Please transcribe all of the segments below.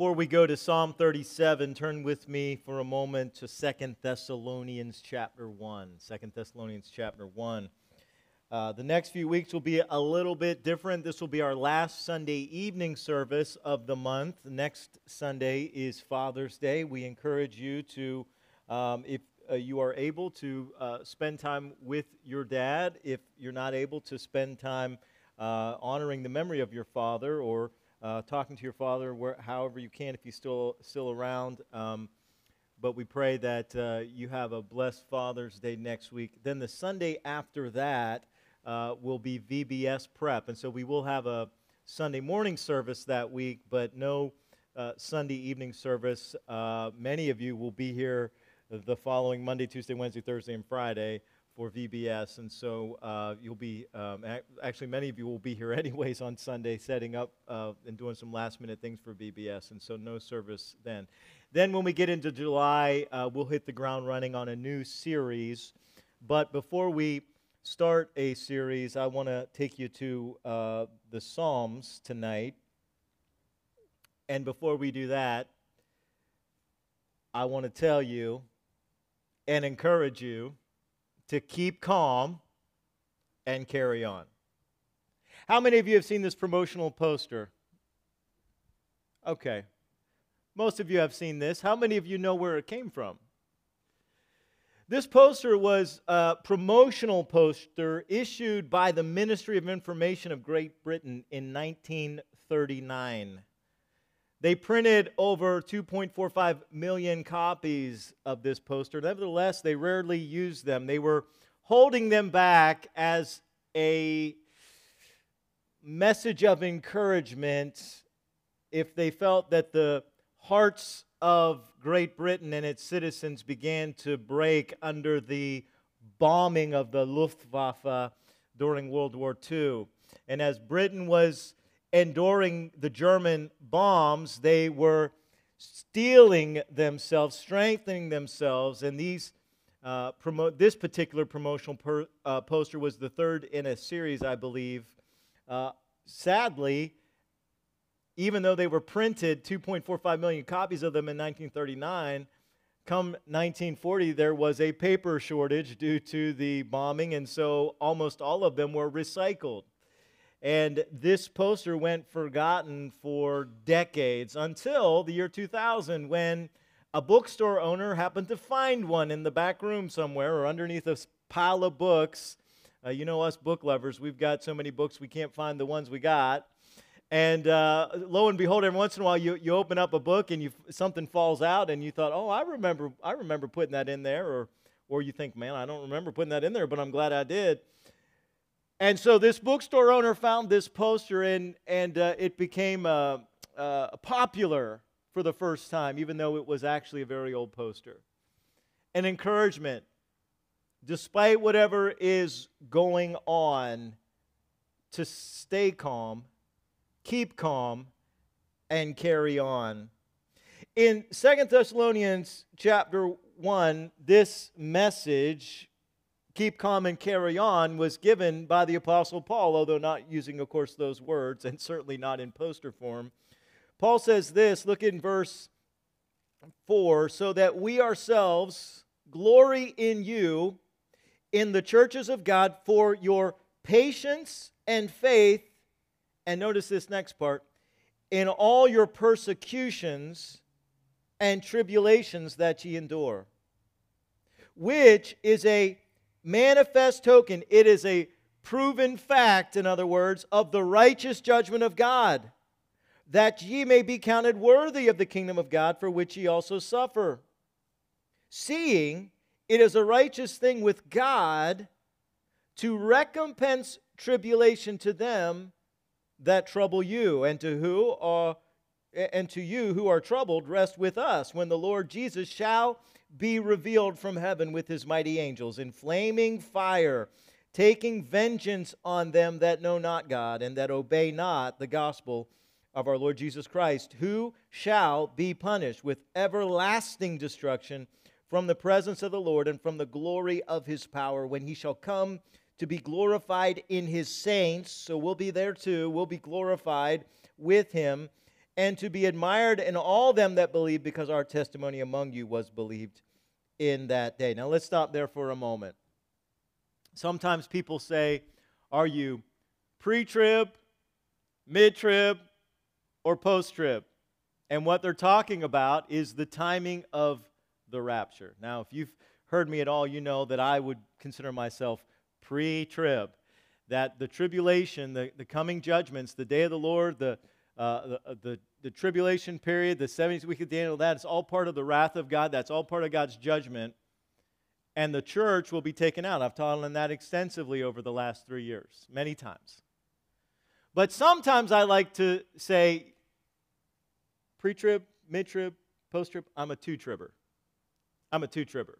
Before we go to Psalm 37, turn with me for a moment to Second Thessalonians chapter 1. 2 Thessalonians chapter 1. Uh, the next few weeks will be a little bit different. This will be our last Sunday evening service of the month. Next Sunday is Father's Day. We encourage you to, um, if uh, you are able to uh, spend time with your dad, if you're not able to spend time uh, honoring the memory of your father or uh, talking to your father, where, however you can, if he's still still around. Um, but we pray that uh, you have a blessed Father's Day next week. Then the Sunday after that uh, will be VBS prep. And so we will have a Sunday morning service that week, but no Sunday evening service. Many of you will be here the following Monday, Tuesday, Wednesday, Thursday, and Friday for VBS. And so uh, you'll be, um, ac- actually, many of you will be here anyways on Sunday, setting up uh, and doing some last minute things for VBS. And so no service then. Then when we get into July, uh, we'll hit the ground running on a new series. But before we start a series, I want to take you to uh, the Psalms tonight. And before we do that, I want to tell you and encourage you to keep calm and carry on. How many of you have seen this promotional poster? Okay. Most of you have seen this. How many of you know where it came from? This poster was a promotional poster issued by the Ministry of Information of Great Britain in 1939. They printed over 2.45 million copies of this poster. Nevertheless, they rarely used them. They were holding them back as a message of encouragement if they felt that the hearts of Great Britain and its citizens began to break under the bombing of the Luftwaffe during World War II. And as Britain was enduring the German bombs, they were steeling themselves, strengthening themselves, and these. Uh, promote this particular promotional per, uh, poster was the third in a series, I believe. Uh, sadly, even though they were printed 2.45 million copies of them in 1939, come 1940, there was a paper shortage due to the bombing, and so almost all of them were recycled. And this poster went forgotten for decades until the year 2000 when a bookstore owner happened to find one in the back room somewhere or underneath a pile of books. Uh, you know, us book lovers, we've got so many books we can't find the ones we got. And uh, lo and behold, every once in a while you, you open up a book and you, something falls out and you thought, oh, I remember, I remember putting that in there. Or, or you think, man, I don't remember putting that in there, but I'm glad I did. And so this bookstore owner found this poster and, and uh, it became uh, uh, popular for the first time, even though it was actually a very old poster. An encouragement, despite whatever is going on, to stay calm, keep calm, and carry on. In Second Thessalonians chapter 1, this message keep calm and carry on was given by the Apostle Paul, although not using, of course, those words, and certainly not in poster form. Paul says this look in verse 4 so that we ourselves glory in you in the churches of God for your patience and faith. And notice this next part in all your persecutions and tribulations that ye endure, which is a manifest token. It is a proven fact, in other words, of the righteous judgment of God, that ye may be counted worthy of the kingdom of God for which ye also suffer. Seeing it is a righteous thing with God to recompense tribulation to them that trouble you, and to who are and to you who are troubled, rest with us when the Lord Jesus shall be revealed from heaven with his mighty angels in flaming fire, taking vengeance on them that know not God and that obey not the gospel of our Lord Jesus Christ, who shall be punished with everlasting destruction from the presence of the Lord and from the glory of his power when he shall come to be glorified in his saints. So we'll be there too. We'll be glorified with him and to be admired in all them that believe because our testimony among you was believed in that day. Now let's stop there for a moment. Sometimes people say, Are you pre trib, mid trib, or post trib? And what they're talking about is the timing of the rapture. Now, if you've heard me at all, you know that I would consider myself pre trib, that the tribulation, the, the coming judgments, the day of the Lord, the, uh, the, uh, the, the, tribulation period, the 70th week of Daniel, that is all part of the wrath of God. That's all part of God's judgment. And the church will be taken out. I've taught on that extensively over the last three years, many times. But sometimes I like to say pre trib, mid trib, post trib, I'm a two tribber. I'm a two tribber.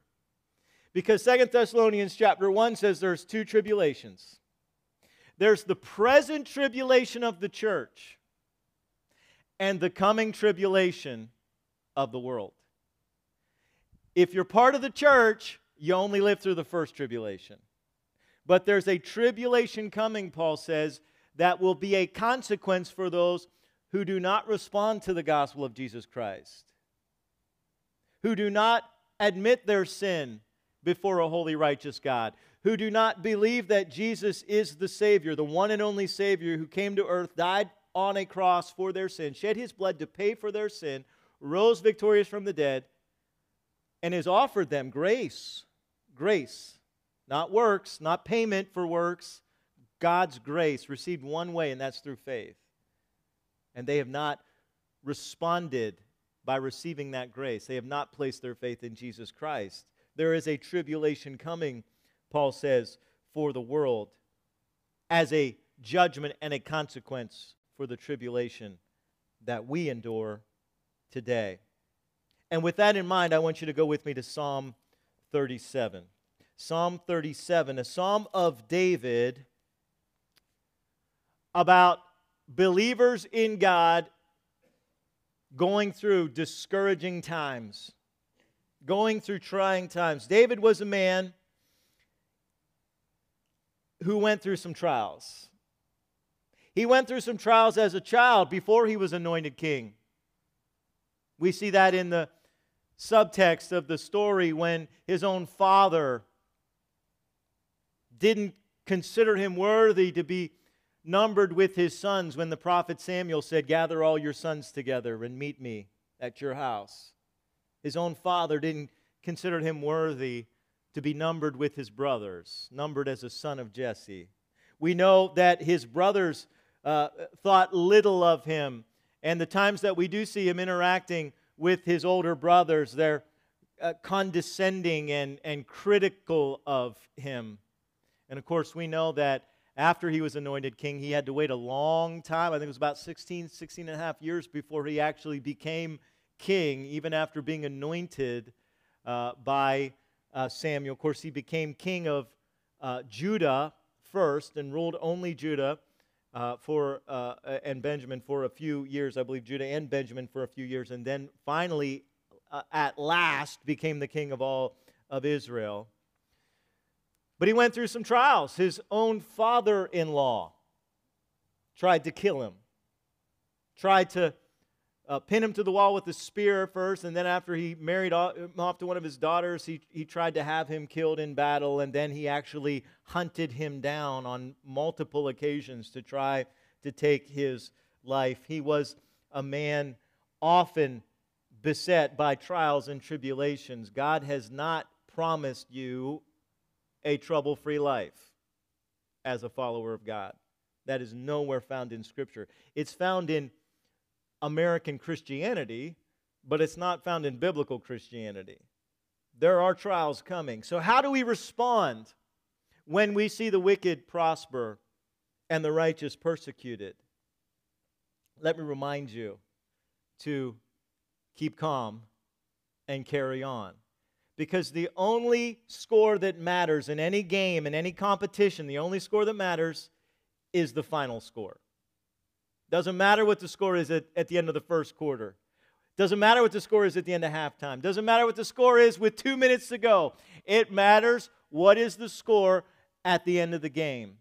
Because Second Thessalonians chapter 1 says there's two tribulations. There's the present tribulation of the church and the coming tribulation of the world. If you're part of the church, you only live through the first tribulation. But there's a tribulation coming, Paul says, that will be a consequence for those who do not respond to the gospel of Jesus Christ, who do not admit their sin before a holy, righteous God, who do not believe that Jesus is the Savior, the one and only Savior who came to earth, died on a cross for their sin, shed his blood to pay for their sin, rose victorious from the dead, and has offered them grace. Grace. Not works, not payment for works. God's grace received one way, and that's through faith. And they have not responded by receiving that grace. They have not placed their faith in Jesus Christ. There is a tribulation coming, Paul says, for the world as a judgment and a consequence for the tribulation that we endure today. And with that in mind, I want you to go with me to Psalm 37. Psalm 37, a psalm of David about believers in God going through discouraging times going through trying times. David was a man who went through some trials. He went through some trials as a child before he was anointed king. We see that in the subtext of the story when his own father didn't consider him worthy to be numbered with his sons when the prophet Samuel said, Gather all your sons together and meet me at your house. His own father didn't consider him worthy to be numbered with his brothers, numbered as a son of Jesse. We know that his brothers uh, thought little of him. And the times that we do see him interacting with his older brothers, they're uh, condescending and, and critical of him. And of course, we know that after he was anointed king, he had to wait a long time. I think it was about 16, 16 and a half years before he actually became king, even after being anointed uh, by uh, Samuel. Of course, he became king of uh, Judah first and ruled only Judah uh, for uh, and Benjamin for a few years. I believe Judah and Benjamin for a few years, and then finally, uh, at last, became the king of all of Israel. But he went through some trials. His own father in law tried to kill him, tried to uh, pin him to the wall with a spear first, and then after he married off to one of his daughters, he, he tried to have him killed in battle, and then he actually hunted him down on multiple occasions to try to take his life. He was a man often beset by trials and tribulations. God has not promised you a trouble free life as a follower of God. That is nowhere found in Scripture. It's found in American Christianity, but it's not found in biblical Christianity. There are trials coming. So, how do we respond when we see the wicked prosper and the righteous persecuted, let me remind you to keep calm and carry on. Because the only score that matters in any game, in any competition, the only score that matters is the final score. Doesn't matter what the score is at, at the end of the first quarter. Doesn't matter what the score is at the end of halftime. Doesn't matter what the score is with two minutes to go. It matters what is the score at the end of the game.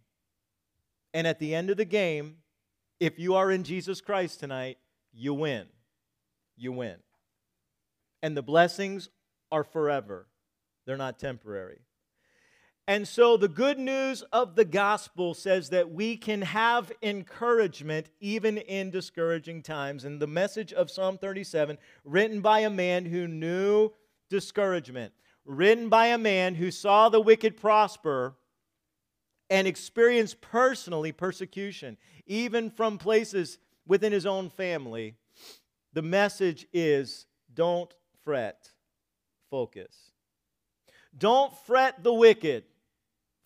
And at the end of the game, if you are in Jesus Christ tonight, you win. You win. And the blessings are forever, they're not temporary. And so the good news of the gospel says that we can have encouragement even in discouraging times. And the message of Psalm 37, written by a man who knew discouragement, written by a man who saw the wicked prosper and experienced personally persecution, even from places within his own family. The message is don't fret, focus. Don't fret the wicked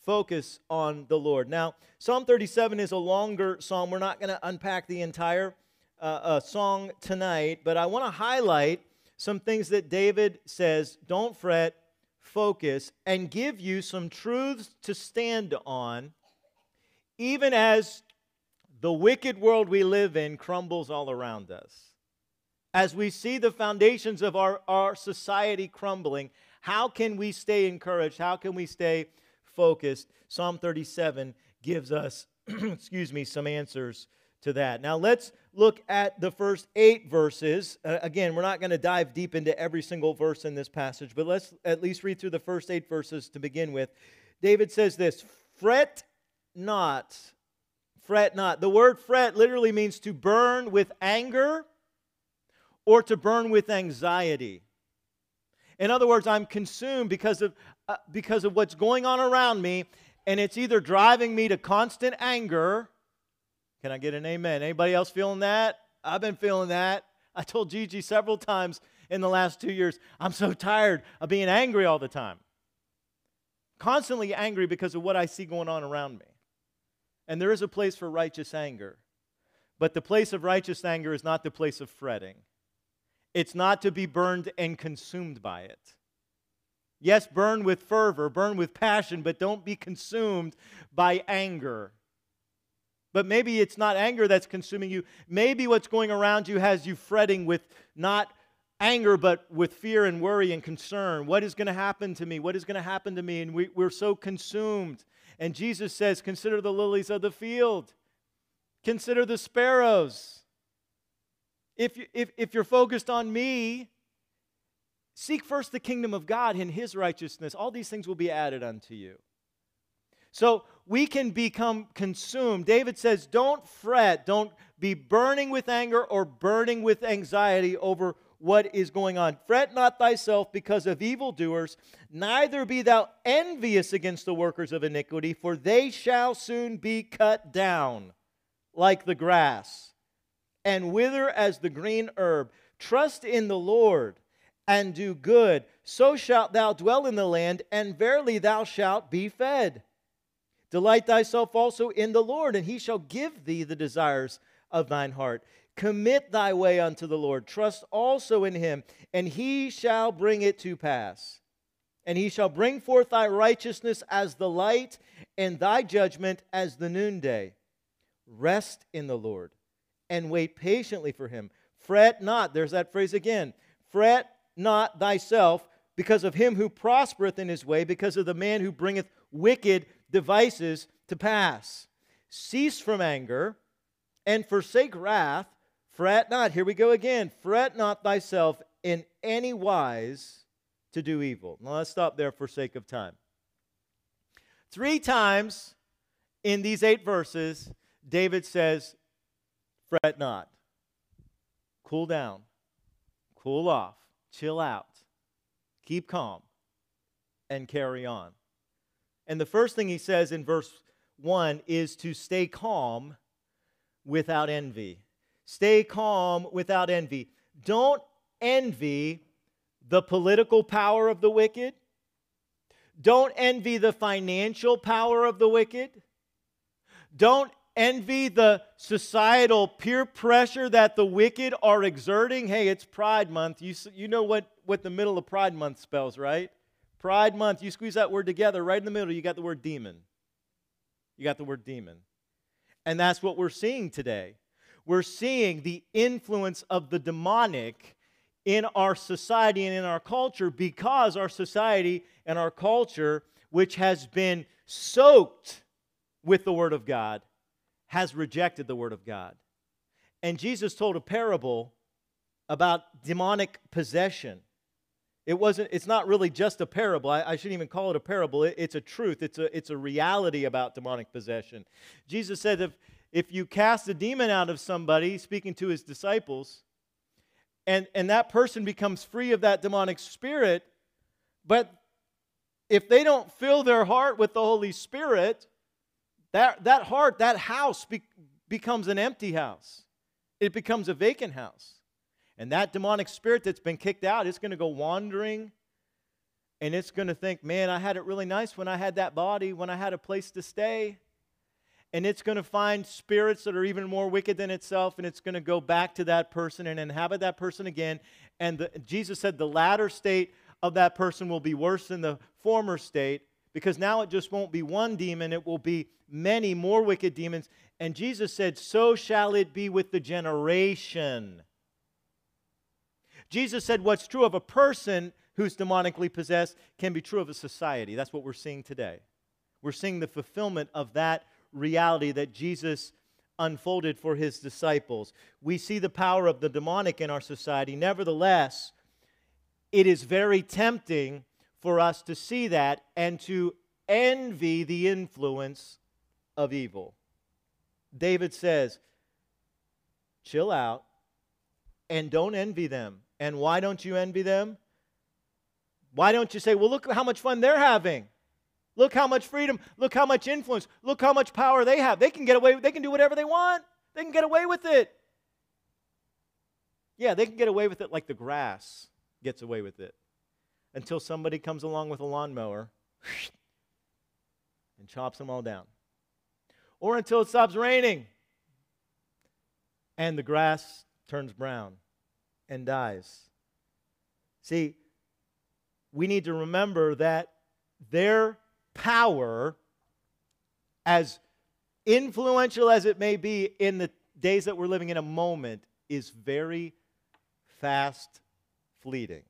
focus on the Lord. Now, Psalm 37 is a longer psalm. We're not going to unpack the entire uh, uh, song tonight, but I want to highlight some things that David says don't fret, focus, and give you some truths to stand on, even as the wicked world we live in crumbles all around us. As we see the foundations of our, our society crumbling, how can we stay encouraged? How can we stay focused, Psalm 37 gives us, excuse me, some answers to that. Now let's look at the first eight verses. Uh, again, we're not going to dive deep into every single verse in this passage, but let's at least read through the first eight verses to begin with. David says this Fret not, fret not. The word fret literally means to burn with anger or to burn with anxiety. In other words, I'm consumed because of, uh, because of what's going on around me, and it's either driving me to constant anger. Can I get an amen? Anybody else feeling that? I've been feeling that. I told Gigi several times in the last two years, I'm so tired of being angry all the time. Constantly angry because of what I see going on around me. And there is a place for righteous anger. But the place of righteous anger is not the place of fretting. It's not to be burned and consumed by it. Yes, burn with fervor, burn with passion, but don't be consumed by anger. But maybe it's not anger that's consuming you. Maybe what's going around you has you fretting with not anger, but with fear and worry and concern. What is going to happen to me? What is going to happen to me? And we, we're so consumed. And Jesus says, Consider the lilies of the field, consider the sparrows. If, you, if, if you're focused on me, seek first the kingdom of God and his righteousness. All these things will be added unto you. So we can become consumed. David says, Don't fret, don't be burning with anger or burning with anxiety over what is going on. Fret not thyself because of evildoers, neither be thou envious against the workers of iniquity, for they shall soon be cut down like the grass and wither as the green herb. Trust in the Lord and do good, so shalt thou dwell in the land, and verily thou shalt be fed. Delight thyself also in the Lord, and he shall give thee the desires of thine heart. Commit thy way unto the Lord. Trust also in him, and he shall bring it to pass. And he shall bring forth thy righteousness as the light, and thy judgment as the noonday. Rest in the Lord and wait patiently for him. Fret not, there's that phrase again. Fret not thyself because of him who prospereth in his way, because of the man who bringeth wicked devices to pass. Cease from anger and forsake wrath. Fret not. Here we go again. Fret not thyself in any wise to do evil. Now let's stop there for sake of time. Three times in these eight verses, David says, Fret not. Cool down. Cool off. Chill out. Keep calm. And carry on. And the first thing he says in verse 1 is to stay calm without envy. Stay calm without envy. Don't envy the political power of the wicked. Don't envy the financial power of the wicked. Don't envy the societal peer pressure that the wicked are exerting. Hey, it's Pride Month. You, you know what, what the middle of Pride Month spells, right? Pride Month, you squeeze that word together, right in the middle, you got the word demon. You got the word demon. And that's what we're seeing today. We're seeing the influence of the demonic in our society and in our culture because our society and our culture, which has been soaked with the Word of God, has rejected the Word of God. And Jesus told a parable about demonic possession. It wasn't, it's not really just a parable. I, I shouldn't even call it a parable. It, it's a truth, it's a, it's a reality about demonic possession. Jesus said if, if you cast a demon out of somebody, speaking to his disciples, and, and that person becomes free of that demonic spirit, but if they don't fill their heart with the Holy Spirit, that, that heart, that house be, becomes an empty house. It becomes a vacant house. And that demonic spirit that's been kicked out, it's going to go wandering and it's going to think, man, I had it really nice when I had that body, when I had a place to stay. And it's going to find spirits that are even more wicked than itself, and it's going to go back to that person and inhabit that person again. And the, Jesus said the latter state of that person will be worse than the former state because now it just won't be one demon, it will be many more wicked demons. And Jesus said, So shall it be with the generation. Jesus said, What's true of a person who's demonically possessed can be true of a society. That's what we're seeing today. We're seeing the fulfillment of that reality that Jesus unfolded for his disciples. We see the power of the demonic in our society. Nevertheless, it is very tempting for us to see that and to envy the influence of evil. David says, chill out and don't envy them. And why don't you envy them? Why don't you say, well, look how much fun they're having? Look how much freedom, look how much influence, look how much power they have. They can get away, they can do whatever they want. They can get away with it. Yeah, they can get away with it like the grass gets away with it until somebody comes along with a lawnmower and chops them all down. Or until it stops raining and the grass turns brown and dies. See, we need to remember that their power, as influential as it may be in the days that we're living in a moment, is very fast fleeting.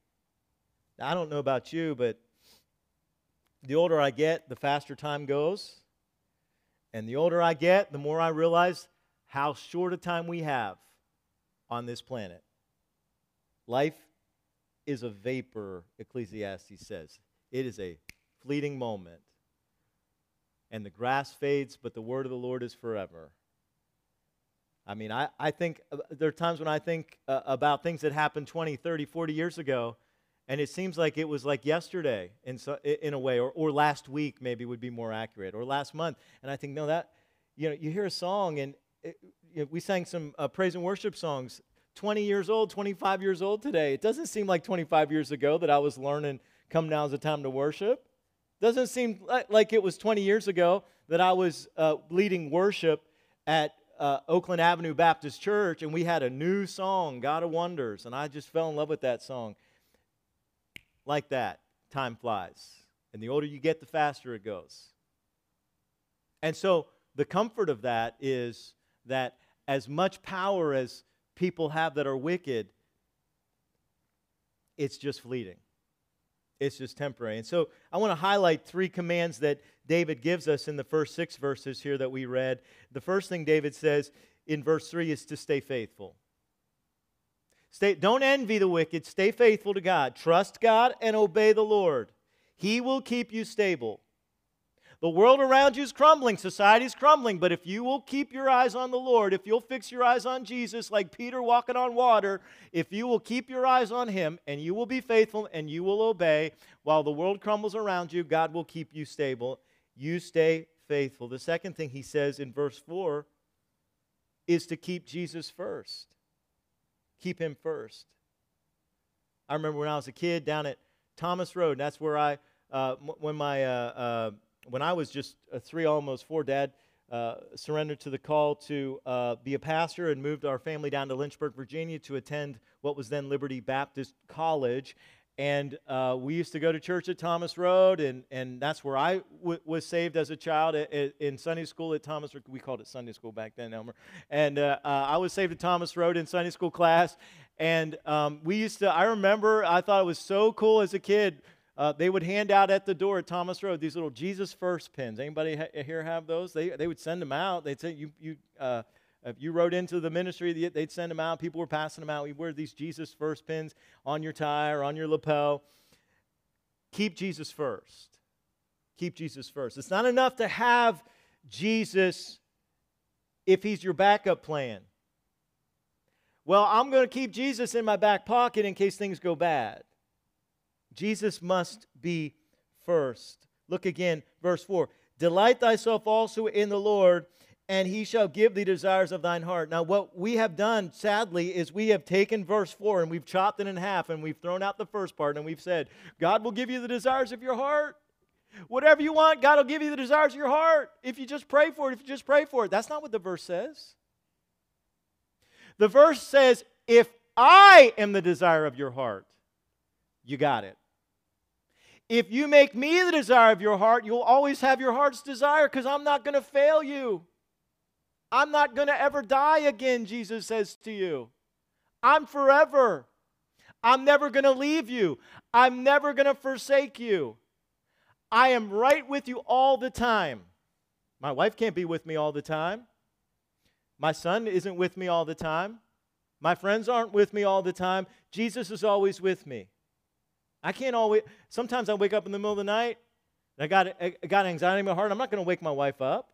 I don't know about you, but the older I get, the faster time goes. And the older I get, the more I realize how short a time we have on this planet. Life is a vapor, Ecclesiastes says. It is a fleeting moment. And the grass fades, but the word of the Lord is forever. I mean, I, I think uh, there are times when I think uh, about things that happened 20, 30, 40 years ago, and it seems like it was like yesterday in, so, in a way, or, or last week maybe would be more accurate, or last month. And I think, no, that, you know, you hear a song, and it, you know, we sang some uh, praise and worship songs 20 years old, 25 years old today. It doesn't seem like 25 years ago that I was learning, come now is the time to worship. Doesn't seem like it was 20 years ago that I was uh, leading worship at uh, Oakland Avenue Baptist Church, and we had a new song, God of Wonders, and I just fell in love with that song like that, time flies. And the older you get, the faster it goes. And so the comfort of that is that as much power as people have that are wicked, it's just fleeting. It's just temporary. And so I want to highlight three commands that David gives us in the first six verses here that we read. The first thing David says in verse 3 is to stay faithful. Stay, don't envy the wicked. Stay faithful to God. Trust God and obey the Lord. He will keep you stable. The world around you is crumbling, society's crumbling, but if you will keep your eyes on the Lord, if you'll fix your eyes on Jesus like Peter walking on water, if you will keep your eyes on him and you will be faithful and you will obey while the world crumbles around you, God will keep you stable. You stay faithful. The second thing he says in verse 4 is to keep Jesus first keep him first. I remember when I was a kid down at Thomas Road, and that's where I uh, when my uh, uh, when I was just three, almost four, Dad uh, surrendered to the call to uh, be a pastor and moved our family down to Lynchburg, Virginia to attend what was then Liberty Baptist College. And uh, we used to go to church at Thomas Road, and, and that's where I w- was saved as a child at, at, in Sunday school at Thomas We called it Sunday school back then, Elmer. And uh, uh, I was saved at Thomas Road in Sunday school class. And um, we used to, I remember, I thought it was so cool as a kid uh, they would hand out at the door at Thomas Road these little Jesus First pins. Anybody ha- here have those? They, they would send them out. They'd say, you, you, uh, if you wrote into the ministry, they'd send them out. People were passing them out. We wear these Jesus First pins on your tie or on your lapel. Keep Jesus first. Keep Jesus first. It's not enough to have Jesus if he's your backup plan. Well, I'm going to keep Jesus in my back pocket in case things go bad. Jesus must be first. Look again, verse 4. Delight thyself also in the Lord, and he shall give thee desires of thine heart. Now, what we have done, sadly, is we have taken verse 4 and we've chopped it in half and we've thrown out the first part and we've said, God will give you the desires of your heart. Whatever you want, God will give you the desires of your heart. If you just pray for it, if you just pray for it. That's not what the verse says. The verse says, If I am the desire of your heart, you got it. If you make me the desire of your heart, you'll always have your heart's desire because I'm not going to fail you. I'm not going to ever die again, Jesus says to you. I'm forever. I'm never going to leave you. I'm never going to forsake you. I am right with you all the time. My wife can't be with me all the time. My son isn't with me all the time. My friends aren't with me all the time. Jesus is always with me. I can't always, sometimes I wake up in the middle of the night, I got, I got anxiety in my heart. I'm not going to wake my wife up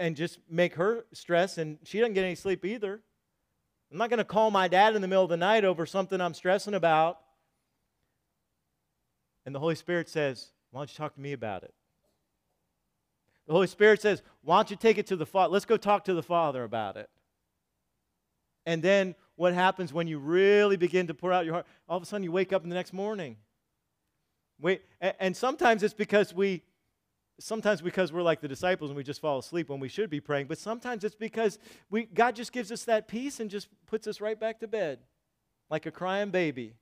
and just make her stress, and she doesn't get any sleep either. I'm not going to call my dad in the middle of the night over something I'm stressing about. And the Holy Spirit says, Why don't you talk to me about it? The Holy Spirit says, Why don't you take it to the Father? Let's go talk to the Father about it. And then what happens when you really begin to pour out your heart. All of a sudden, you wake up in the next morning. Wait, and sometimes it's because we, sometimes because we're like the disciples and we just fall asleep when we should be praying. But sometimes it's because we, God just gives us that peace and just puts us right back to bed, like a crying baby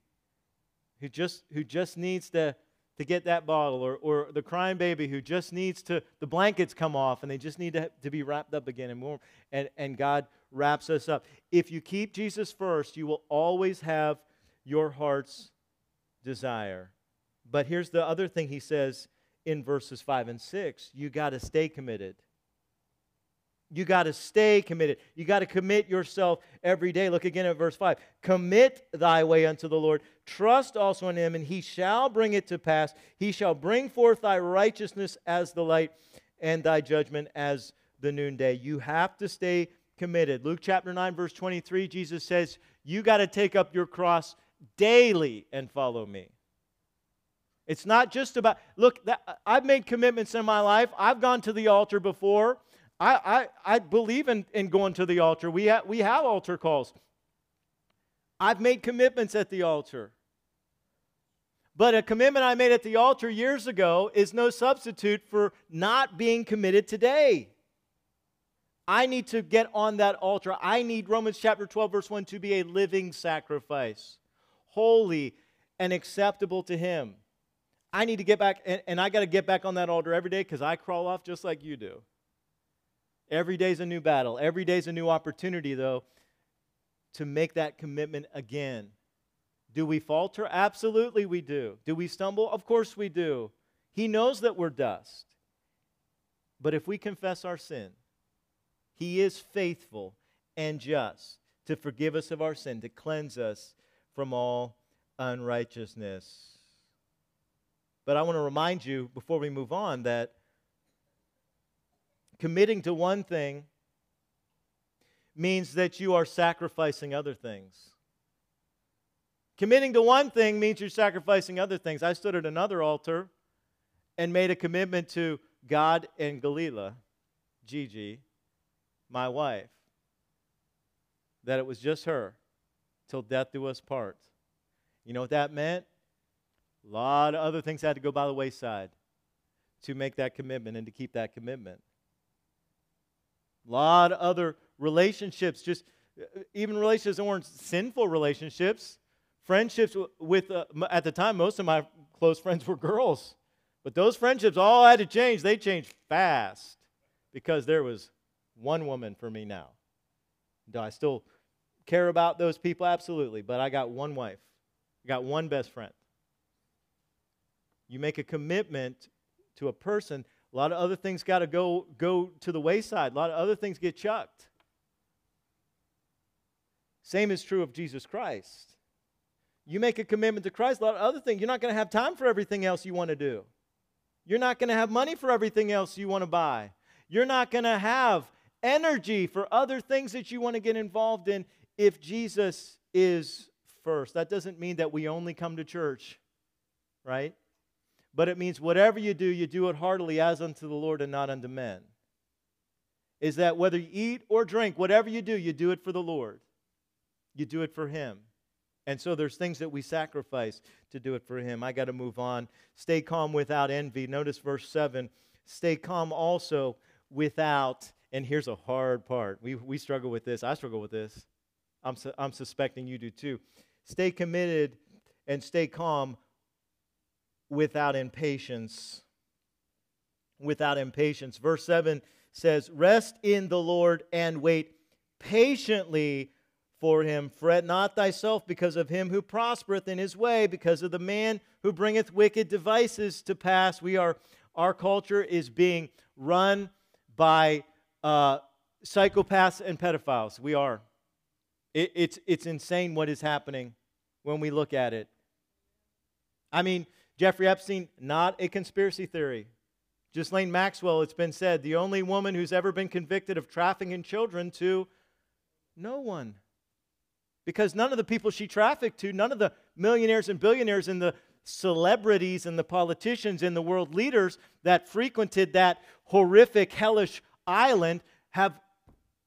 who just who just needs to to get that bottle, or, or the crying baby who just needs to, the blankets come off and they just need to, to be wrapped up again and warm. And, and God wraps us up. If you keep Jesus first, you will always have your heart's desire. But here's the other thing he says in verses 5 and 6 you got to stay committed. You got to stay committed. You got to commit yourself every day. Look again at verse 5. Commit thy way unto the Lord. Trust also in him, and he shall bring it to pass. He shall bring forth thy righteousness as the light, and thy judgment as the noonday. You have to stay committed. Luke chapter 9, verse 23, Jesus says, You got to take up your cross daily and follow me. It's not just about, look, that, I've made commitments in my life. I've gone to the altar before. I, I, I believe in, in going to the altar. We, ha- we have altar calls. I've made commitments at the altar. But a commitment I made at the altar years ago is no substitute for not being committed today. I need to get on that altar. I need Romans chapter 12, verse 1 to be a living sacrifice, holy and acceptable to Him. I need to get back, and, and I got to get back on that altar every day because I crawl off just like you do. Every day's a new battle. Every day's a new opportunity, though, to make that commitment again. Do we falter? Absolutely, we do. Do we stumble? Of course, we do. He knows that we're dust. But if we confess our sin, He is faithful and just to forgive us of our sin, to cleanse us from all unrighteousness. But I want to remind you before we move on that Committing to one thing means that you are sacrificing other things. Committing to one thing means you're sacrificing other things. I stood at another altar and made a commitment to God and Galila, Gigi, my wife, that it was just her till death do us part. You know what that meant? A lot of other things had to go by the wayside to make that commitment and to keep that commitment. A lot of other relationships, just uh, even relationships that weren't sinful relationships, friendships with, uh, at the time, most of my close friends were girls. But those friendships all had to change. They changed fast because there was one woman for me now. Do I still care about those people? Absolutely. But I got one wife, I got one best friend. You make a commitment to a person, a lot of other things got to go, go to the wayside. A lot of other things get chucked. Same is true of Jesus Christ. You make a commitment to Christ, a lot of other things, you're not going to have time for everything else you want to do. You're not going to have money for everything else you want to buy. You're not going to have energy for other things that you want to get involved in if Jesus is first. That doesn't mean that we only come to church, right? But it means whatever you do, you do it heartily as unto the Lord and not unto men. Is that whether you eat or drink, whatever you do, you do it for the Lord. You do it for Him. And so there's things that we sacrifice to do it for Him. I got to move on. Stay calm without envy. Notice verse 7 stay calm also without, and here's a hard part. We, we struggle with this. I struggle with this. I'm, su- I'm suspecting you do too. Stay committed and stay calm without impatience. Without impatience. Verse 7 says, Rest in the Lord and wait patiently for him. Fret not thyself because of him who prospereth in his way, because of the man who bringeth wicked devices to pass. We are, our culture is being run by uh, psychopaths and pedophiles. We are. It, it's, it's insane what is happening when we look at it. I mean, Jeffrey Epstein, not a conspiracy theory. Ghislaine Maxwell, it's been said, the only woman who's ever been convicted of trafficking children to no one because none of the people she trafficked to, none of the millionaires and billionaires and the celebrities and the politicians and the world leaders that frequented that horrific, hellish island have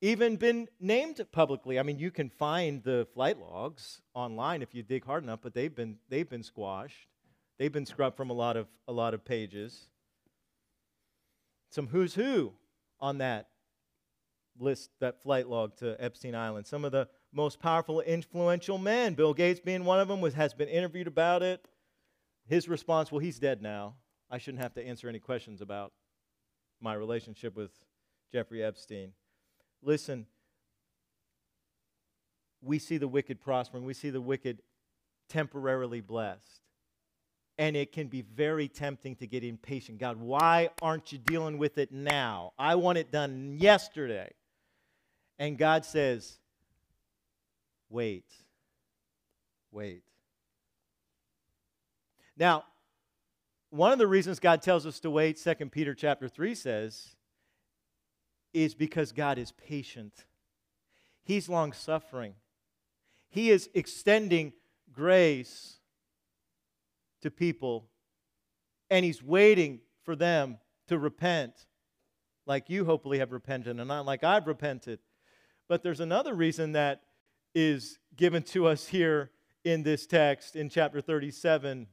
even been named publicly. I mean, you can find the flight logs online if you dig hard enough, but they've been, they've been squashed. They've been scrubbed from a lot of, a lot of pages. Some who's who on that list, that flight log to Epstein Island. Some of the most powerful, influential men. Bill Gates being one of them was, has been interviewed about it. His response, well, he's dead now. I shouldn't have to answer any questions about my relationship with Jeffrey Epstein. Listen, we see the wicked prospering, we see the wicked temporarily blessed. And it can be very tempting to get impatient. God, why aren't you dealing with it now? I want it done yesterday. And God says, Wait. Wait. Now, one of the reasons God tells us to wait, 2 Peter chapter 3 says, is because God is patient. He's long suffering. He is extending grace to people, and He's waiting for them to repent, like you hopefully have repented, and not like I've repented. But there's another reason that is given to us here in this text in chapter 37.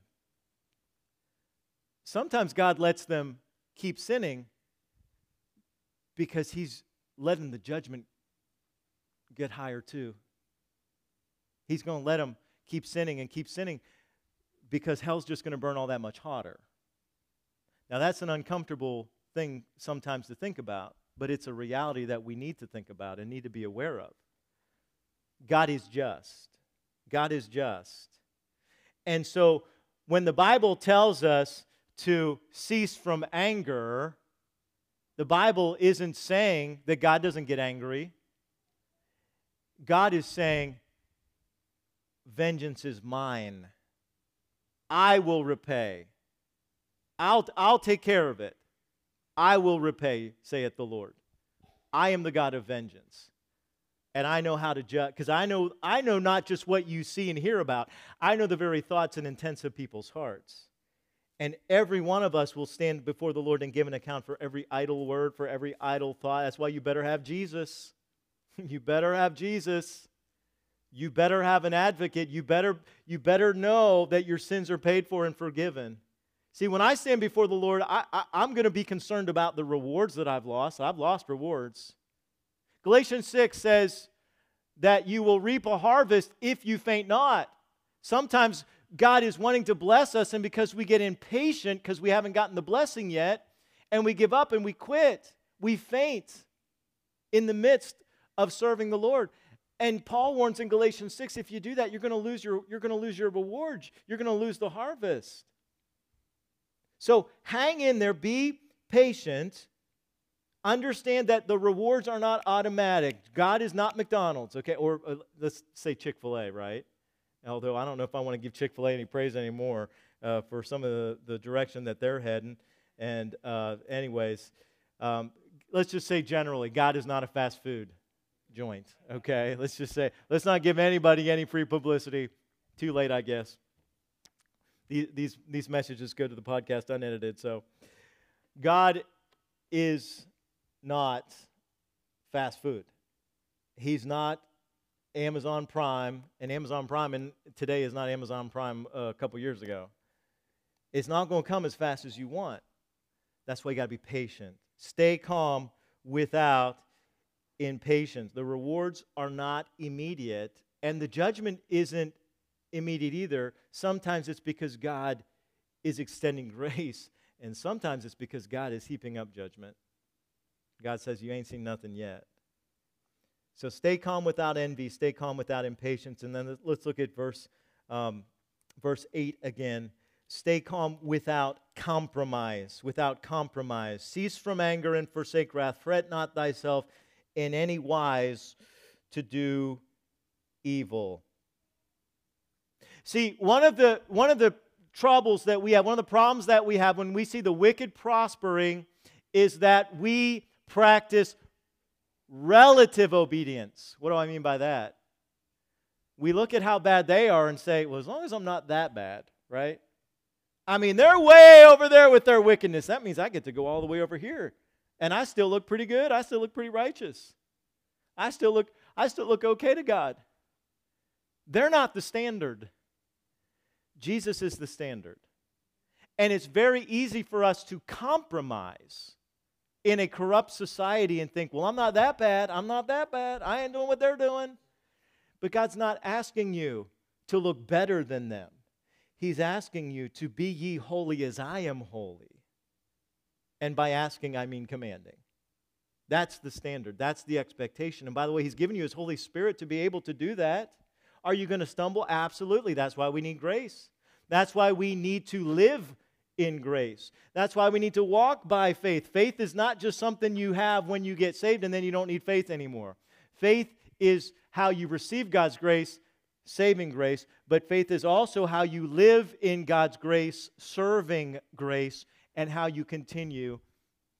Sometimes God lets them keep sinning because He's letting the judgment get higher too. He's going to let them keep sinning and keep sinning because hell's just going to burn all that much hotter. Now, that's an uncomfortable thing sometimes to think about, but it's a reality that we need to think about and need to be aware of. God is just. God is just. And so when the Bible tells us to cease from anger, the Bible isn't saying that God doesn't get angry. God is saying, Vengeance is mine. I will repay. I'll, I'll take care of it. I will repay, saith the Lord. I am the God of vengeance and I know how to judge because I know I know not just what you see and hear about. I know the very thoughts and intents of people's hearts. And every one of us will stand before the Lord and give an account for every idle word, for every idle thought. That's why you better have Jesus. you better have Jesus You better have an advocate. You better, you better know that your sins are paid for and forgiven. See, when I stand before the Lord, I, I'm going to be concerned about the rewards that I've lost. I've lost rewards. Galatians 6 says that you will reap a harvest if you faint not. Sometimes God is wanting to bless us, and because we get impatient because we haven't gotten the blessing yet, and we give up and we quit, we faint in the midst of serving the Lord. And Paul warns in Galatians 6 if you do that, you're going to lose your, you're going to lose your rewards. You're going to lose the harvest. So hang in there, be patient. Understand that the rewards are not automatic. God is not McDonald's, okay? Or uh, let's say Chick fil A, right? Although I don't know if I want to give Chick fil A any praise anymore uh, for some of the, the direction that they're heading. And, uh, anyways, um, let's just say generally, God is not a fast food joint, okay? Let's just say, let's not give anybody any free publicity. Too late, I guess. These, these, these messages go to the podcast unedited. So, God is not fast food. He's not Amazon Prime, and Amazon Prime and today is not Amazon Prime uh, a couple years ago. It's not going to come as fast as you want. That's why you got to be patient. Stay calm without impatience. The rewards are not immediate, and the judgment isn't immediate either. Sometimes it's because God is extending grace, and sometimes it's because God is heaping up judgment. God says, You ain't seen nothing yet. So stay calm without envy, stay calm without impatience. And then let's look at verse, um, verse 8 again. Stay calm without compromise, without compromise. Cease from anger and forsake wrath. Fret not thyself in any wise to do evil. See, one of the one of the troubles that we have, one of the problems that we have when we see the wicked prospering is that we practice relative obedience. What do I mean by that? We look at how bad they are and say, well, as long as I'm not that bad, right? I mean, they're way over there with their wickedness. That means I get to go all the way over here. And I still look pretty good. I still look pretty righteous. I still look I still look okay to God. They're not the standard. Jesus is the standard. And it's very easy for us to compromise in a corrupt society and think, well, I'm not that bad. I'm not that bad. I ain't doing what they're doing. But God's not asking you to look better than them. He's asking you to be ye holy as I am holy. And by asking, I mean commanding. That's the standard. That's the expectation. And by the way, He's given you His Holy Spirit to be able to do that. Are you going to stumble? Absolutely. That's why we need grace. That's why we need to live in grace. That's why we need to walk by faith. Faith is not just something you have when you get saved and then you don't need faith anymore. Faith is how you receive God's grace, saving grace, but faith is also how you live in God's grace, serving grace, and how you continue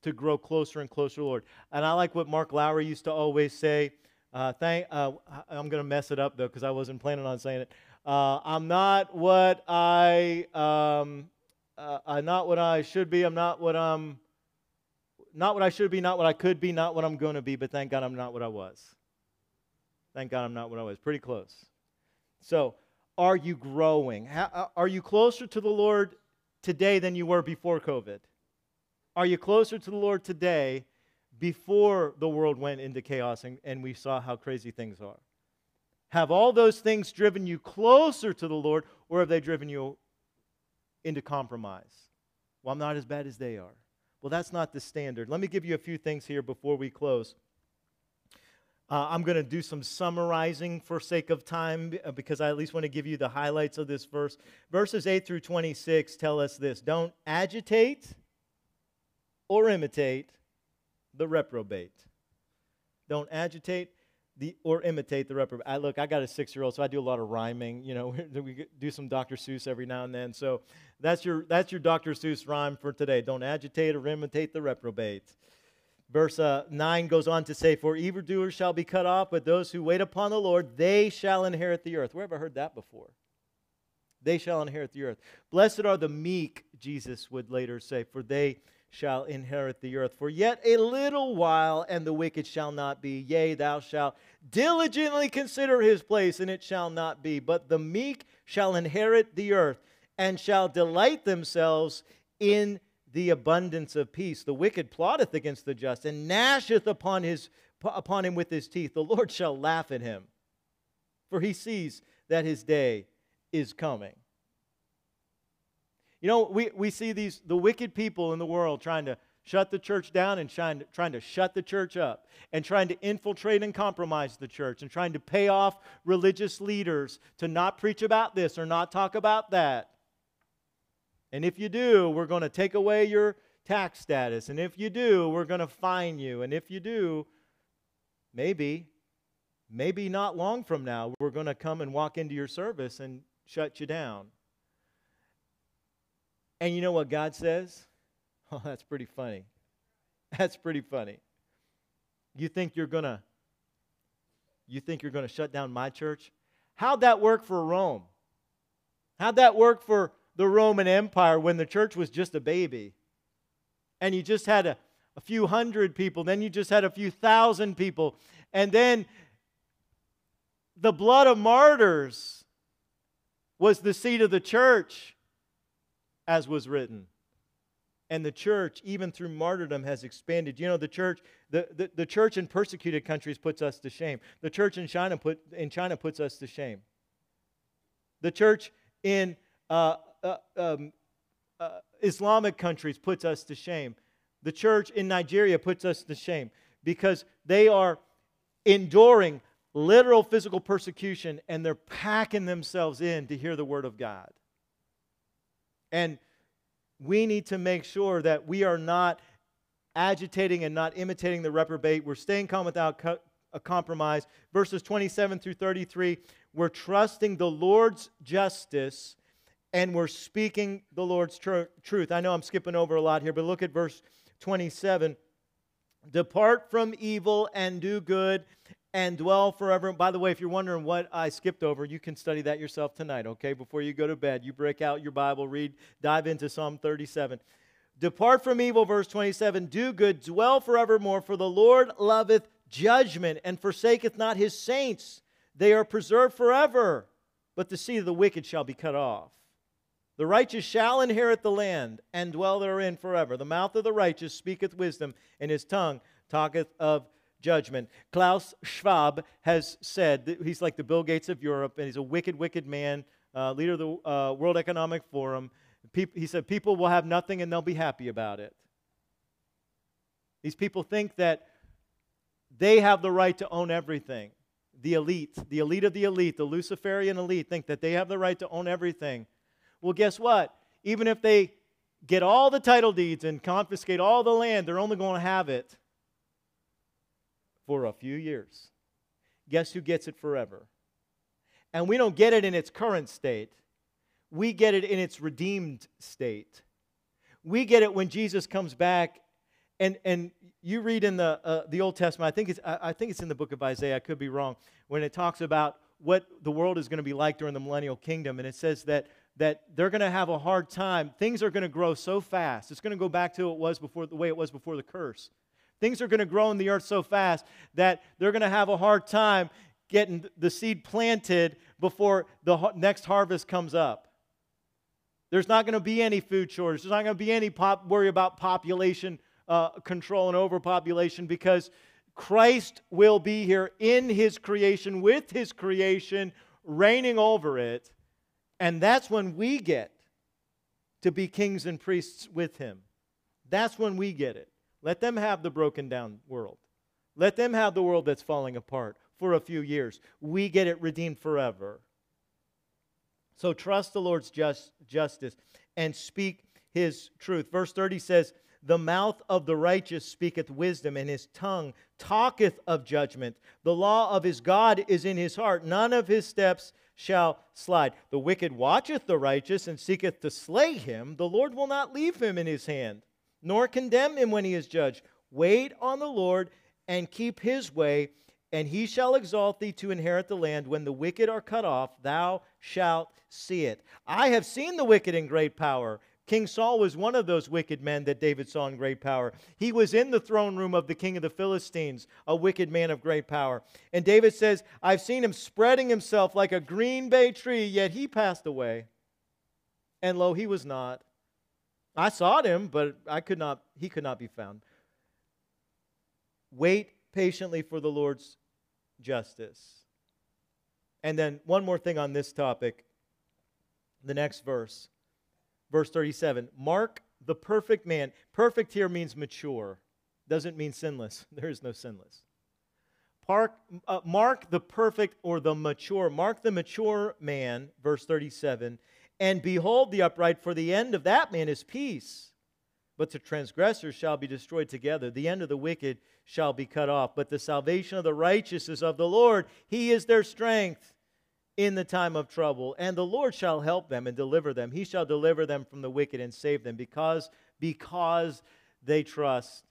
to grow closer and closer Lord. And I like what Mark Lowry used to always say. Uh, thank, uh, I'm going to mess it up though because I wasn't planning on saying it. Uh, I'm not what I um, uh, I'm not what I should be. I'm not what I'm not what I should be, not what I could be, not what I'm going to be, but thank God I'm not what I was. Thank God I'm not what I was. Pretty close. So, are you growing? How, uh, are you closer to the Lord today than you were before COVID? Are you closer to the Lord today before the world went into chaos and, and we saw how crazy things are? Have all those things driven you closer to the Lord, or have they driven you into compromise. Well, I'm not as bad as they are. Well, that's not the standard. Let me give you a few things here before we close. Uh, I'm going to do some summarizing for sake of time uh, because I at least want to give you the highlights of this verse. Verses 8 through 26 tell us this Don't agitate or imitate the reprobate. Don't agitate the, or imitate the reprobate. I, look, I got a six year old, so I do a lot of rhyming. You know, we do some Dr. Seuss every now and then. So that's your, that's your Dr. Seuss rhyme for today. Don't agitate or imitate the reprobate. Verse uh, 9 goes on to say, For evildoers shall be cut off, but those who wait upon the Lord, they shall inherit the earth. Where have I heard that before? They shall inherit the earth. Blessed are the meek, Jesus would later say, for they shall inherit the earth. For yet a little while, and the wicked shall not be. Yea, thou shalt diligently consider his place, and it shall not be. But the meek shall inherit the earth, and shall delight themselves in the abundance of peace. The wicked plotteth against the just, and gnasheth upon, his, upon him with his teeth. The Lord shall laugh at him, for he sees that his day is coming. You know, we, we see these the wicked people in the world trying to shut the church down and trying to, trying to shut the church up and trying to infiltrate and compromise the church and trying to pay off religious leaders to not preach about this or not talk about that. And if you do, we're going to take away your tax status. And if you do, we're going to fine you. And if you do, maybe, maybe not long from now, we're going to come and walk into your service and shut you down. And you know what God says? Oh, that's pretty funny. That's pretty funny. You think you're going to you think you're going to shut down my church? How'd that work for Rome? How'd that work for the Roman Empire when the church was just a baby? And you just had a, a few hundred people, then you just had a few thousand people, and then the blood of martyrs was the seed of the church as was written. And the church, even through martyrdom, has expanded. You know, the church, the, the, the church in persecuted countries puts us to shame. The church in China, put, in China puts us to shame. The church in uh, um, uh, Islamic countries puts us to shame. The church in Nigeria puts us to shame because they are enduring literal physical persecution and they're packing themselves in to hear the word of God. And we need to make sure that we are not agitating and not imitating the reprobate. We're staying calm without co- a compromise. Verses 27 through 33, we're trusting the Lord's justice and we're speaking the Lord's tr- truth. I know I'm skipping over a lot here, but look at verse 27. Depart from evil and do good and dwell forever. By the way, if you're wondering what I skipped over, you can study that yourself tonight, okay? Before you go to bed, you break out your Bible, read, dive into Psalm 37. Depart from evil, verse 27. Do good, dwell forevermore, for the Lord loveth judgment and forsaketh not his saints. They are preserved forever, but the seed of the wicked shall be cut off. The righteous shall inherit the land and dwell therein forever. The mouth of the righteous speaketh wisdom, and his tongue talketh of judgment. Klaus Schwab has said he's like the Bill Gates of Europe, and he's a wicked, wicked man, uh, leader of the uh, World Economic Forum. he said, People will have nothing and they'll be happy about it. These people think that they have the right to own everything. The elite, the elite of the elite, the Luciferian elite, think that they have the right to own everything. Well, guess what? Even if they get all the title deeds and confiscate all the land, they're only going to have it for a few years. Guess who gets it forever? And we don't get it in its current state, we get it in its redeemed state. We get it when Jesus comes back. And, and you read in the, uh, the Old Testament, I think, it's, I, I think it's in the book of Isaiah, I could be wrong, when it talks about what the world is going to be like during the millennial kingdom. And it says that, that they're going to have a hard time. Things are going to grow so fast. It's going to go back to it was before, the way it was before the curse. Things are going to grow in the earth so fast that they're going to have a hard time getting the seed planted before the next harvest comes up. There's not going to be any food shortage. There's not going to be any pop, worry about population uh, control and overpopulation because Christ will be here in his creation, with his creation, reigning over it. And that's when we get to be kings and priests with him. That's when we get it. Let them have the broken down world. Let them have the world that's falling apart for a few years. We get it redeemed forever. So trust the Lord's just, justice and speak his truth. Verse 30 says, The mouth of the righteous speaketh wisdom, and his tongue talketh of judgment. The law of his God is in his heart. None of his steps shall slide. The wicked watcheth the righteous and seeketh to slay him. The Lord will not leave him in his hand nor condemn him when he is judged. Wait on the Lord and keep his way, and he shall exalt thee to inherit the land. When the wicked are cut off, thou shalt see it. I have seen the wicked in great power. King Saul was one of those wicked men that David saw in great power. He was in the throne room of the king of the Philistines, a wicked man of great power. And David says, I've seen him spreading himself like a green bay tree, yet he passed away. And lo, he was not. I sought him, but I could not, he could not be found. Wait patiently for the Lord's justice. And then one more thing on this topic. The next verse, verse 37. Mark the perfect man. Perfect here means mature, doesn't mean sinless. There is no sinless. Park, uh, mark the perfect or the mature. Mark the mature man, verse 37. And behold the upright, for the end of that man is peace. But the transgressors shall be destroyed together. The end of the wicked shall be cut off. But the salvation of the righteous is of the Lord. He is their strength in the time of trouble. And the Lord shall help them and deliver them. He shall deliver them from the wicked and save them because, because they trust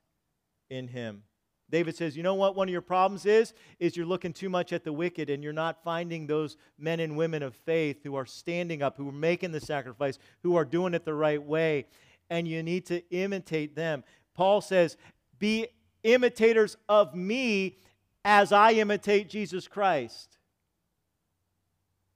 in him. David says, you know what one of your problems is? Is you're looking too much at the wicked and you're not finding those men and women of faith who are standing up, who are making the sacrifice, who are doing it the right way and you need to imitate them. Paul says, Be imitators of me as I imitate Jesus Christ.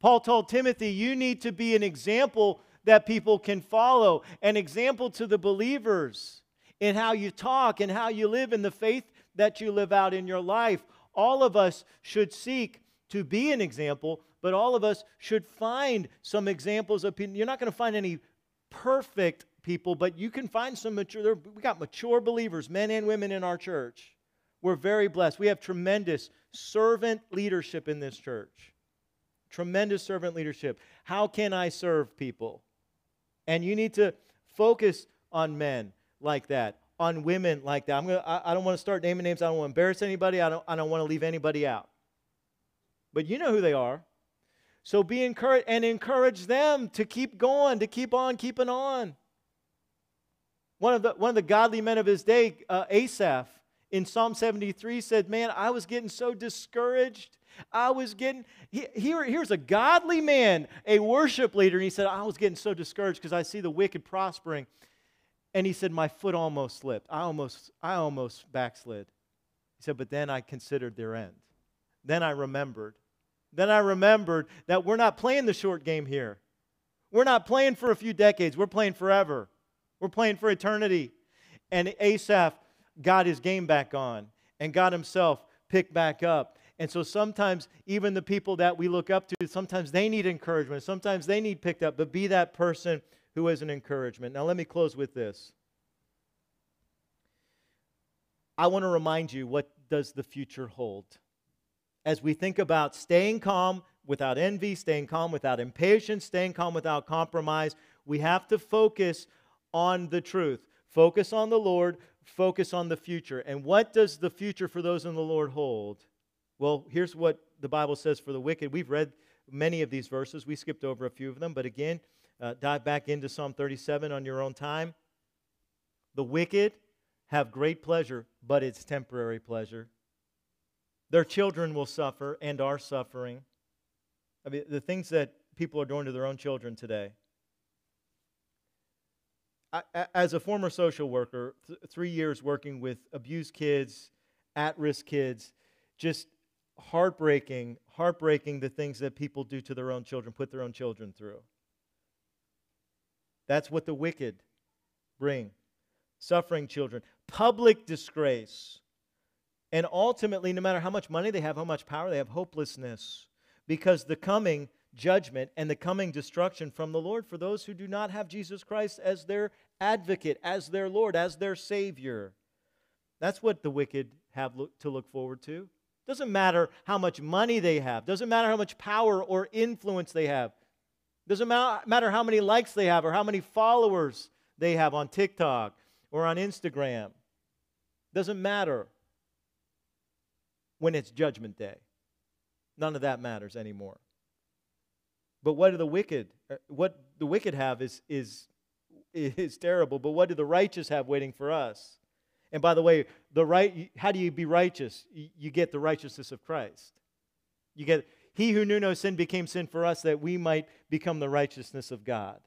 Paul told Timothy, You need to be an example that people can follow, an example to the believers in how you talk and how you live in the faith that you live out in your life. All of us should seek to be an example, but all of us should find some examples of people. You're not going to find any perfect people, but you can find some mature, we got mature believers, men and women in our church. We're very blessed. We have tremendous servant leadership in this church. Tremendous servant leadership. How can I serve people? And you need to focus on men like that, on women like that. I'm gonna, I, I don't want to start naming names. I don't want to embarrass anybody. I don't, I don't want to leave anybody out. But you know who they are. So be encouraged and encourage them to keep going, to keep on keeping on. One of the, one of the godly men of his day, uh, Asaph, in Psalm 73 said, Man, I was getting so discouraged. I was getting, he, here, here's a godly man, a worship leader. And he said, I was getting so discouraged because I see the wicked prospering. And he said, My foot almost slipped. I almost, I almost backslid. He said, But then I considered their end. Then I remembered. Then I remembered that we're not playing the short game here. We're not playing for a few decades, we're playing forever. We're playing for eternity. And Asaph got his game back on and got himself picked back up. And so sometimes, even the people that we look up to, sometimes they need encouragement. Sometimes they need picked up. But be that person who is an encouragement. Now, let me close with this. I want to remind you what does the future hold? As we think about staying calm without envy, staying calm without impatience, staying calm without compromise, we have to focus on the truth. Focus on the Lord, focus on the future. And what does the future for those in the Lord hold? Well, here's what the Bible says for the wicked. We've read many of these verses. We skipped over a few of them, but again, uh, dive back into Psalm 37 on your own time. The wicked have great pleasure, but it's temporary pleasure. Their children will suffer and are suffering. I mean, the things that people are doing to their own children today as a former social worker, th- three years working with abused kids, at risk kids, just heartbreaking, heartbreaking the things that people do to their own children, put their own children through. That's what the wicked bring suffering children, public disgrace. And ultimately, no matter how much money they have, how much power they have, hopelessness. Because the coming judgment and the coming destruction from the Lord for those who do not have Jesus Christ as their advocate, as their Lord, as their Savior. That's what the wicked have to look forward to. Doesn't matter how much money they have, doesn't matter how much power or influence they have, doesn't matter how many likes they have or how many followers they have on TikTok or on Instagram. Doesn't matter when it's judgment day. None of that matters anymore. But what do the wicked, uh, what the wicked have is, is, is terrible. But what do the righteous have waiting for us? And by the way, the right how do you be righteous? You get the righteousness of Christ. You get he who knew no sin became sin for us that we might become the righteousness of God.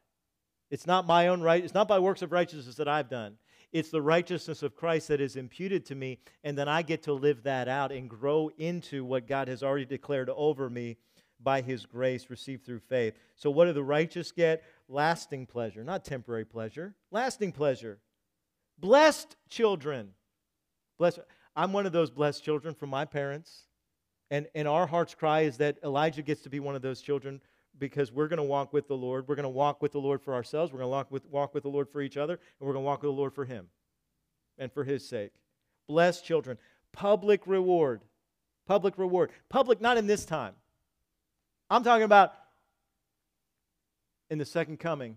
It's not my own right, it's not by works of righteousness that I've done. It's the righteousness of Christ that is imputed to me, and then I get to live that out and grow into what God has already declared over me by his grace received through faith. So, what do the righteous get? Lasting pleasure, not temporary pleasure, lasting pleasure. Blessed children. Blessed. I'm one of those blessed children from my parents. And, and our heart's cry is that Elijah gets to be one of those children because we're going to walk with the Lord. We're going to walk with the Lord for ourselves. We're going to walk with, walk with the Lord for each other. And we're going to walk with the Lord for Him and for His sake. Blessed children. Public reward. Public reward. Public, not in this time. I'm talking about in the second coming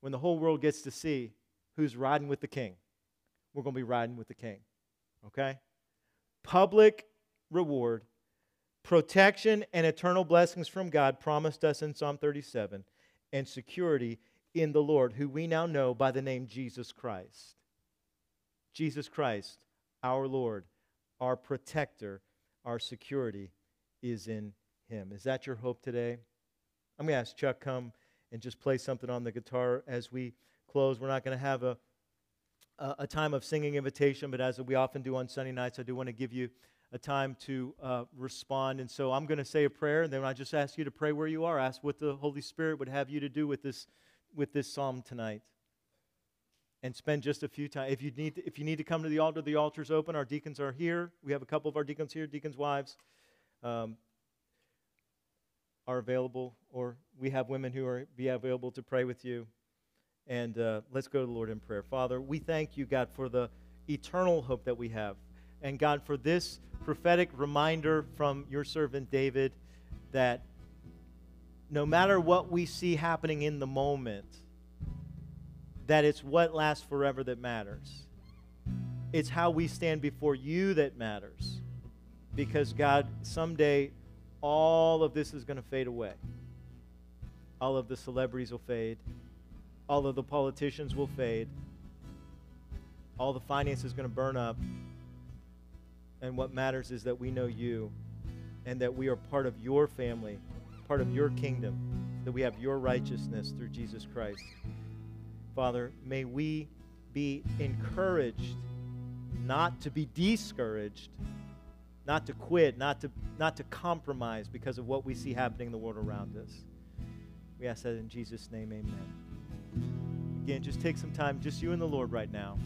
when the whole world gets to see who's riding with the king. We're going to be riding with the king. Okay? Public reward protection and eternal blessings from God promised us in Psalm 37, and security in the Lord, who we now know by the name Jesus Christ. Jesus Christ, our Lord, our protector, our security is in him. Is that your hope today? I'm going to ask Chuck come and just play something on the guitar as we close. We're not going to have a, a, a time of singing invitation, but as we often do on Sunday nights, I do want to give you a time to uh, respond. And so I'm going to say a prayer, and then I just ask you to pray where you are. Ask what the Holy Spirit would have you to do with this, with this psalm tonight. And spend just a few time. If you need, to, if you need to come to the altar, the altar's open. Our deacons are here. We have a couple of our deacons here, deacons' wives, um, are available, or we have women who are be available to pray with you. And uh, let's go to the Lord in prayer. Father, we thank you, God, for the eternal hope that we have and God, for this prophetic reminder from your servant David that no matter what we see happening in the moment, that it's what lasts forever that matters. It's how we stand before you that matters. Because, God, someday all of this is going to fade away. All of the celebrities will fade. All of the politicians will fade. All the finance is going to burn up. And what matters is that we know you and that we are part of your family, part of your kingdom, that we have your righteousness through Jesus Christ. Father, may we be encouraged not to be discouraged, not to quit, not to, not to compromise because of what we see happening in the world around us. We ask that in Jesus' name, amen. Again, just take some time, just you and the Lord right now.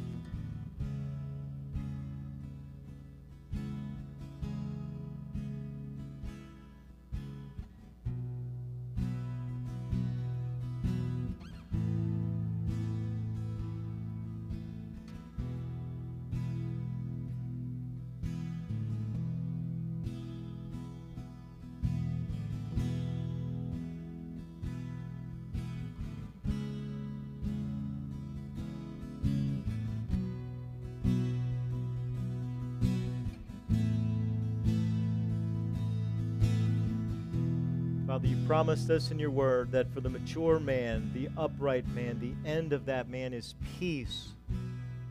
Father, you promised us in your word that for the mature man, the upright man, the end of that man is peace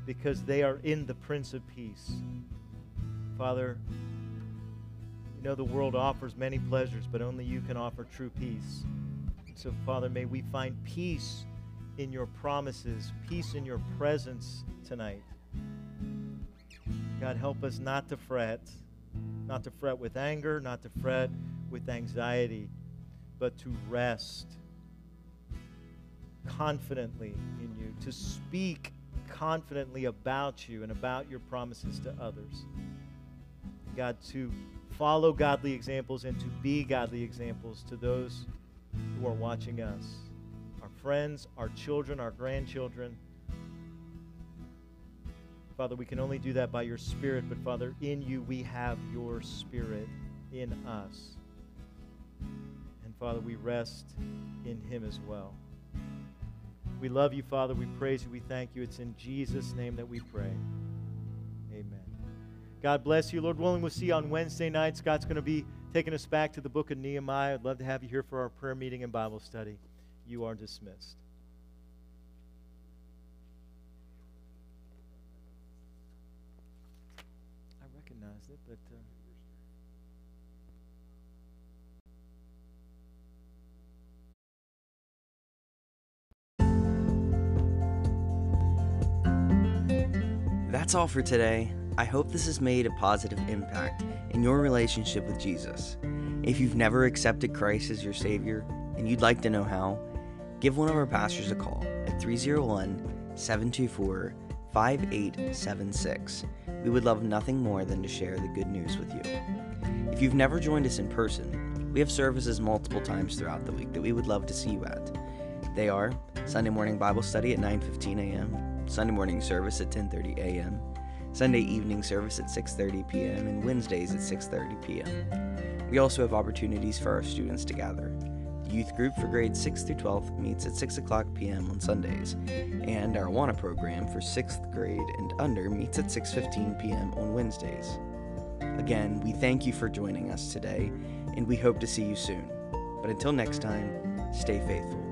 because they are in the Prince of Peace. Father, you know the world offers many pleasures, but only you can offer true peace. So, Father, may we find peace in your promises, peace in your presence tonight. God, help us not to fret, not to fret with anger, not to fret with anxiety but to rest confidently in you, to speak confidently about you and about your promises to others. God, to follow godly examples and to be godly examples to those who are watching us our friends, our children, our grandchildren. Father, we can only do that by your Spirit, but Father, in you we have your Spirit in us. Father, we rest in him as well. We love you, Father. We praise you. We thank you. It's in Jesus' name that we pray. Amen. God bless you. Lord willing, we'll see you on Wednesday night. Scott's going to be taking us back to the book of Nehemiah. I'd love to have you here for our prayer meeting and Bible study. You are dismissed. That's all for today. I hope this has made a positive impact in your relationship with Jesus. If you've never accepted Christ as your Savior and you'd like to know how, give one of our pastors a call at 301 724 5876. We would love nothing more than to share the good news with you. If you've never joined us in person, we have services multiple times throughout the week that we would love to see you at. They are Sunday morning Bible study at 9:15 a.m., Sunday morning service at 10:30 a.m., Sunday evening service at 6:30 p.m., and Wednesdays at 6:30 p.m. We also have opportunities for our students to gather. The youth group for grades 6 through 12 meets at 6 o'clock p.m. on Sundays, and our AWANA program for 6th grade and under meets at 6:15 p.m. on Wednesdays. Again, we thank you for joining us today, and we hope to see you soon. But until next time, stay faithful.